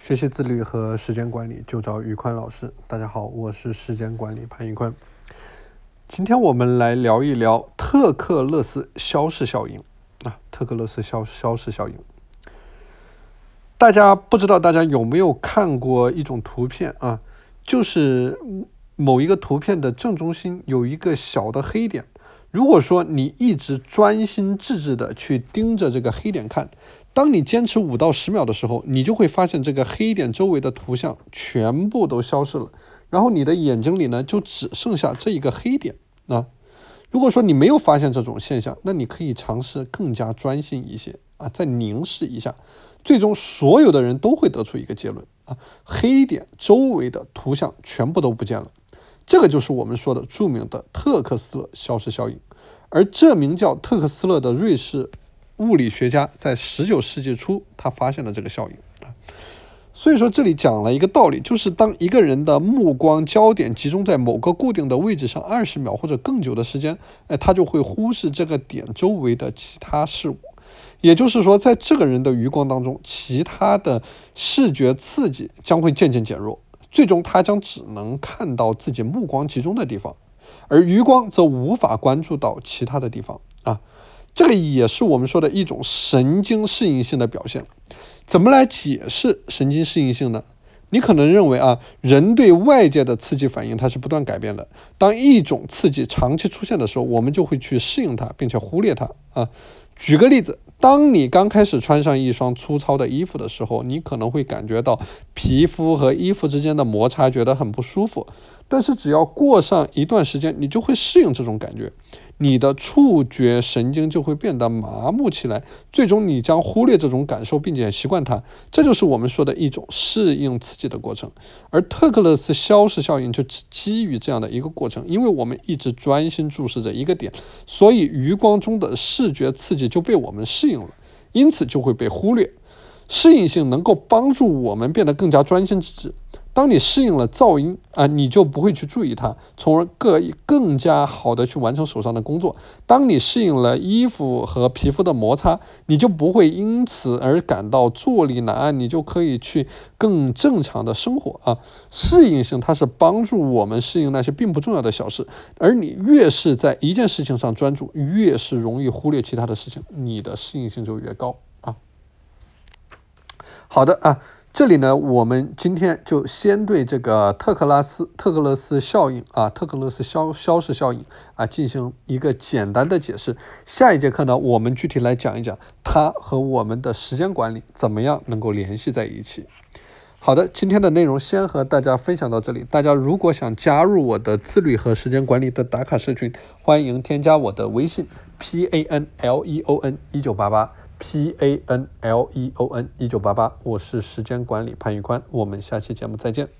学习自律和时间管理就找宇宽老师。大家好，我是时间管理潘宇宽。今天我们来聊一聊特克勒斯消逝效应啊，特克勒斯消消逝效应。大家不知道大家有没有看过一种图片啊？就是某一个图片的正中心有一个小的黑点。如果说你一直专心致志的去盯着这个黑点看。当你坚持五到十秒的时候，你就会发现这个黑点周围的图像全部都消失了，然后你的眼睛里呢就只剩下这一个黑点啊。如果说你没有发现这种现象，那你可以尝试更加专心一些啊，再凝视一下，最终所有的人都会得出一个结论啊，黑点周围的图像全部都不见了。这个就是我们说的著名的特克斯勒消失效应，而这名叫特克斯勒的瑞士。物理学家在十九世纪初，他发现了这个效应啊。所以说，这里讲了一个道理，就是当一个人的目光焦点集中在某个固定的位置上二十秒或者更久的时间，哎，他就会忽视这个点周围的其他事物。也就是说，在这个人的余光当中，其他的视觉刺激将会渐渐减弱，最终他将只能看到自己目光集中的地方，而余光则无法关注到其他的地方啊。这个也是我们说的一种神经适应性的表现。怎么来解释神经适应性呢？你可能认为啊，人对外界的刺激反应它是不断改变的。当一种刺激长期出现的时候，我们就会去适应它，并且忽略它啊。举个例子，当你刚开始穿上一双粗糙的衣服的时候，你可能会感觉到皮肤和衣服之间的摩擦，觉得很不舒服。但是只要过上一段时间，你就会适应这种感觉。你的触觉神经就会变得麻木起来，最终你将忽略这种感受，并且习惯它。这就是我们说的一种适应刺激的过程。而特克勒斯消失效应就基于这样的一个过程，因为我们一直专心注视着一个点，所以余光中的视觉刺激就被我们适应了，因此就会被忽略。适应性能够帮助我们变得更加专心致志。当你适应了噪音啊，你就不会去注意它，从而更更加好的去完成手上的工作。当你适应了衣服和皮肤的摩擦，你就不会因此而感到坐立难安，你就可以去更正常的生活啊。适应性它是帮助我们适应那些并不重要的小事，而你越是在一件事情上专注，越是容易忽略其他的事情，你的适应性就越高啊。好的啊。这里呢，我们今天就先对这个特克拉斯特克勒斯效应啊，特克勒斯消消失效应啊进行一个简单的解释。下一节课呢，我们具体来讲一讲它和我们的时间管理怎么样能够联系在一起。好的，今天的内容先和大家分享到这里。大家如果想加入我的自律和时间管理的打卡社群，欢迎添加我的微信 p a n l e o n 一九八八。P A N L E O N 一九八八，我是时间管理潘玉宽，我们下期节目再见。